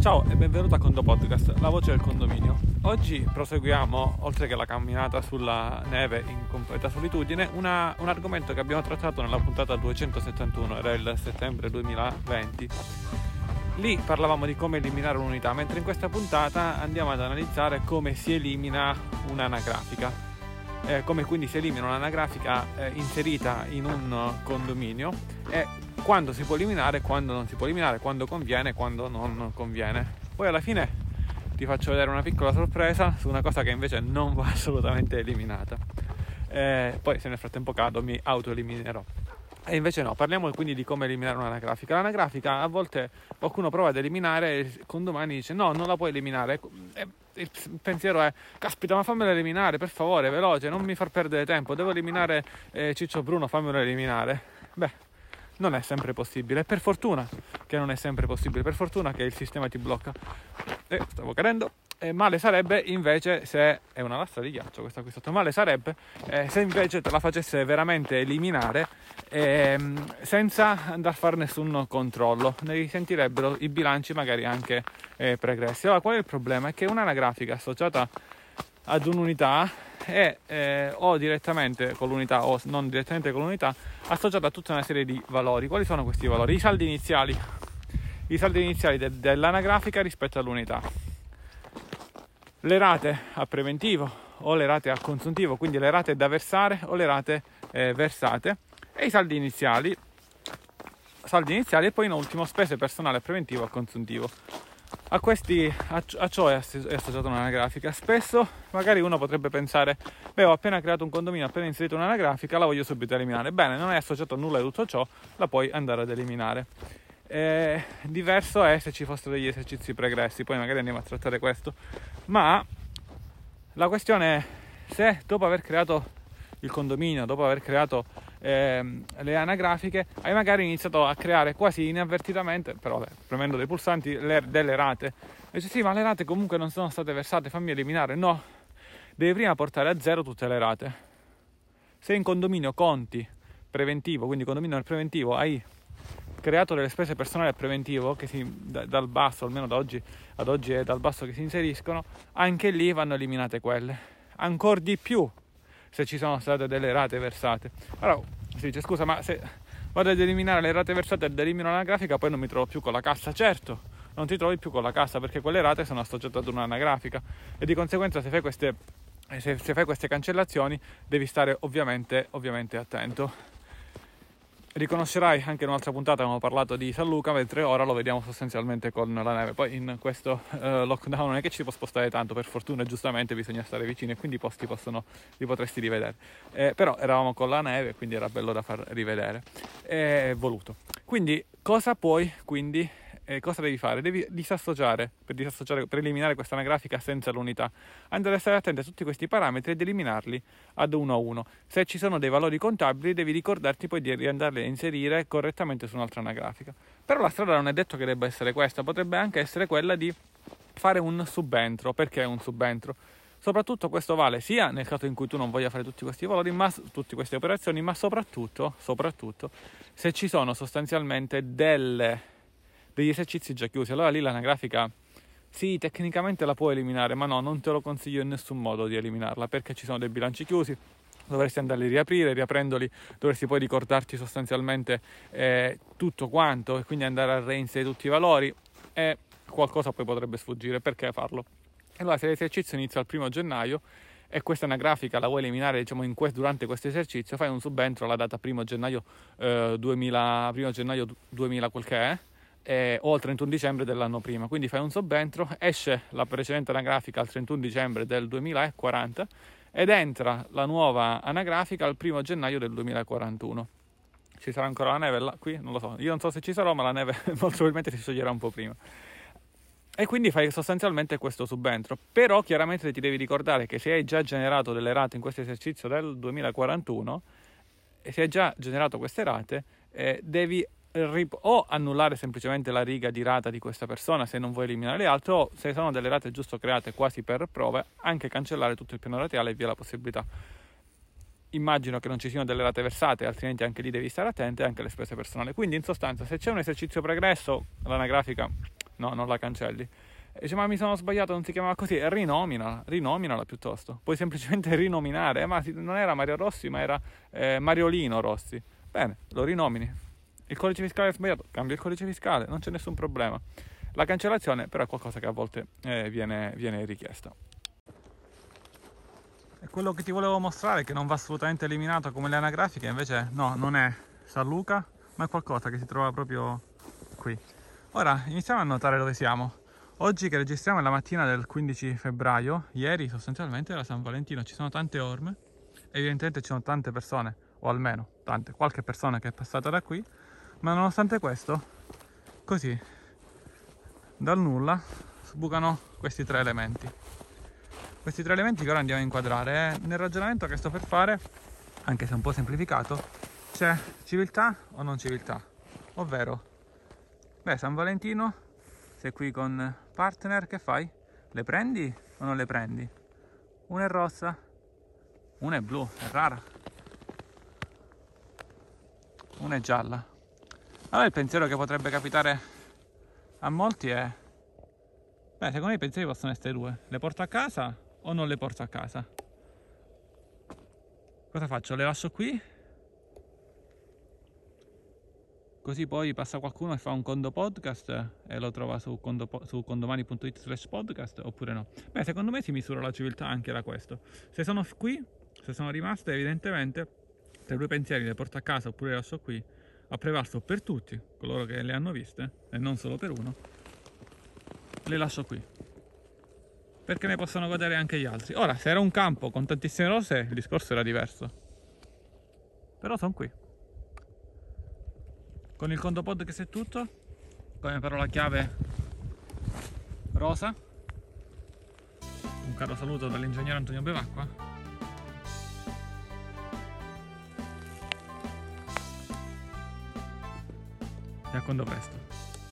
Ciao e benvenuto a Condo Podcast, la voce del condominio. Oggi proseguiamo, oltre che la camminata sulla neve in completa solitudine, una, un argomento che abbiamo trattato nella puntata 271, era il settembre 2020. Lì parlavamo di come eliminare un'unità, mentre in questa puntata andiamo ad analizzare come si elimina un'anagrafica. Eh, come quindi si elimina un'anagrafica eh, inserita in un condominio e quando si può eliminare, quando non si può eliminare, quando conviene, quando non conviene. Poi alla fine ti faccio vedere una piccola sorpresa su una cosa che invece non va assolutamente eliminata. Eh, poi se nel frattempo cado mi autoeliminerò. E invece no, parliamo quindi di come eliminare un'anagrafica. L'anagrafica a volte qualcuno prova ad eliminare e condomani dice no, non la puoi eliminare. E il pensiero è caspita ma fammela eliminare per favore, veloce, non mi far perdere tempo, devo eliminare eh, Ciccio Bruno, fammelo eliminare. Beh, non è sempre possibile. Per fortuna che non è sempre possibile, per fortuna che il sistema ti blocca. E stavo cadendo. E male sarebbe invece se è una lastra di ghiaccio questa qui sotto. Male sarebbe eh, se invece te la facesse veramente eliminare eh, senza andare a fare nessun controllo. Ne risentirebbero i bilanci magari anche eh, pregressi. Allora, qual è il problema? È che un'anagrafica associata ad un'unità è eh, o direttamente con l'unità o non direttamente con l'unità associata a tutta una serie di valori. Quali sono questi valori? I saldi iniziali, i saldi iniziali de- dell'anagrafica rispetto all'unità. Le rate a preventivo o le rate a consuntivo, quindi le rate da versare o le rate eh, versate e i saldi iniziali, saldi iniziali e poi in ultimo spese personale a preventivo e a consuntivo a, questi, a, ciò è, associata un'anagrafica. Spesso magari uno potrebbe pensare, beh ho appena creato un condominio, appena inserito un'anagrafica, la voglio subito eliminare. Bene, non è associato a nulla di tutto ciò, la puoi andare ad eliminare. Eh, diverso è se ci fossero degli esercizi pregressi, poi magari andiamo a trattare questo. Ma la questione è se dopo aver creato il condominio, dopo aver creato eh, le anagrafiche, hai magari iniziato a creare quasi inavvertitamente, però beh, premendo dei pulsanti, le, delle rate. E dici sì, ma le rate comunque non sono state versate, fammi eliminare. No, devi prima portare a zero tutte le rate. Se in condominio conti preventivo, quindi condominio preventivo, hai creato delle spese personali a preventivo che si, da, dal basso, almeno da oggi ad oggi è dal basso che si inseriscono, anche lì vanno eliminate quelle. Ancora di più se ci sono state delle rate versate. Allora si dice scusa ma se vado ad eliminare le rate versate ed elimino la grafica poi non mi trovo più con la cassa, certo non ti trovi più con la cassa perché quelle rate sono associate ad un'anagrafica e di conseguenza se fai queste, se, se fai queste cancellazioni devi stare ovviamente, ovviamente attento riconoscerai anche in un'altra puntata abbiamo parlato di San Luca mentre ora lo vediamo sostanzialmente con la neve. Poi in questo uh, lockdown non è che ci si può spostare tanto per fortuna giustamente bisogna stare vicini e quindi i posti possono, li potresti rivedere. Eh, però eravamo con la neve quindi era bello da far rivedere. È voluto. Quindi cosa puoi quindi eh, cosa devi fare? Devi disassociare per, disassociare, per eliminare questa anagrafica senza l'unità. Andare a stare attento a tutti questi parametri ed eliminarli ad uno a uno. Se ci sono dei valori contabili, devi ricordarti poi di andarli a inserire correttamente su un'altra anagrafica. Però la strada non è detto che debba essere questa, potrebbe anche essere quella di fare un subentro. Perché un subentro? Soprattutto questo vale sia nel caso in cui tu non voglia fare tutti questi valori, ma tutte queste operazioni, ma soprattutto, soprattutto se ci sono sostanzialmente delle degli esercizi già chiusi. Allora lì l'anagrafica sì, tecnicamente la puoi eliminare, ma no, non te lo consiglio in nessun modo di eliminarla perché ci sono dei bilanci chiusi. Dovresti andarli a riaprire, riaprendoli dovresti poi ricordarti sostanzialmente eh, tutto quanto e quindi andare a reinserire tutti i valori e qualcosa poi potrebbe sfuggire. Perché farlo? Allora, se l'esercizio inizia il primo gennaio e questa è una grafica la vuoi eliminare diciamo, que- durante questo esercizio, fai un subentro alla data 1 gennaio, eh, 2000, 1 gennaio 2000 quel che è eh, o al 31 dicembre dell'anno prima. Quindi fai un subentro, esce la precedente anagrafica al 31 dicembre del 2040 ed entra la nuova anagrafica al 1 gennaio del 2041. Ci sarà ancora la neve là, qui? Non lo so. Io non so se ci sarò, ma la neve molto probabilmente si scioglierà un po' prima. E quindi fai sostanzialmente questo subentro. Però chiaramente ti devi ricordare che se hai già generato delle rate in questo esercizio del 2041 e se hai già generato queste rate, eh, devi o annullare semplicemente la riga di rata di questa persona se non vuoi eliminare le altre o se sono delle rate giusto create quasi per prove anche cancellare tutto il piano rateale e via la possibilità immagino che non ci siano delle rate versate altrimenti anche lì devi stare attento e anche le spese personali quindi in sostanza se c'è un esercizio pregresso l'anagrafica No, non la cancelli. E dice, ma mi sono sbagliato, non si chiamava così. Rinominala, rinominala piuttosto. Puoi semplicemente rinominare. Eh, ma non era Mario Rossi, ma era eh, Mariolino Rossi. Bene, lo rinomini. Il codice fiscale è sbagliato, cambia il codice fiscale, non c'è nessun problema. La cancellazione però è qualcosa che a volte eh, viene, viene richiesta. E quello che ti volevo mostrare, che non va assolutamente eliminato come le anagrafiche, invece no, non è San Luca, ma è qualcosa che si trova proprio qui. Ora iniziamo a notare dove siamo. Oggi che registriamo è la mattina del 15 febbraio, ieri sostanzialmente era San Valentino, ci sono tante orme, evidentemente ci sono tante persone, o almeno tante, qualche persona che è passata da qui, ma nonostante questo, così, dal nulla, sbucano questi tre elementi. Questi tre elementi che ora andiamo a inquadrare. Nel ragionamento che sto per fare, anche se un po' semplificato, c'è civiltà o non civiltà, ovvero Beh, San Valentino, sei qui con partner, che fai? Le prendi o non le prendi? Una è rossa, una è blu, è rara. Una è gialla. Allora il pensiero che potrebbe capitare a molti è... Beh, secondo me i pensieri possono essere due. Le porto a casa o non le porto a casa? Cosa faccio? Le lascio qui Così poi passa qualcuno e fa un condo podcast e lo trova su, condo, su condomani.it slash podcast oppure no. Beh, secondo me si misura la civiltà anche da questo. Se sono qui, se sono rimaste evidentemente, tra due pensieri le porto a casa oppure le lascio qui, ha prevalso per tutti coloro che le hanno viste e non solo per uno, le lascio qui. Perché ne possono godere anche gli altri. Ora, se era un campo con tantissime rose, il discorso era diverso. Però sono qui. Con il conto podcast è tutto. Come parola chiave Rosa. Un caro saluto dall'ingegnere Antonio Bevacqua. E a quando presto.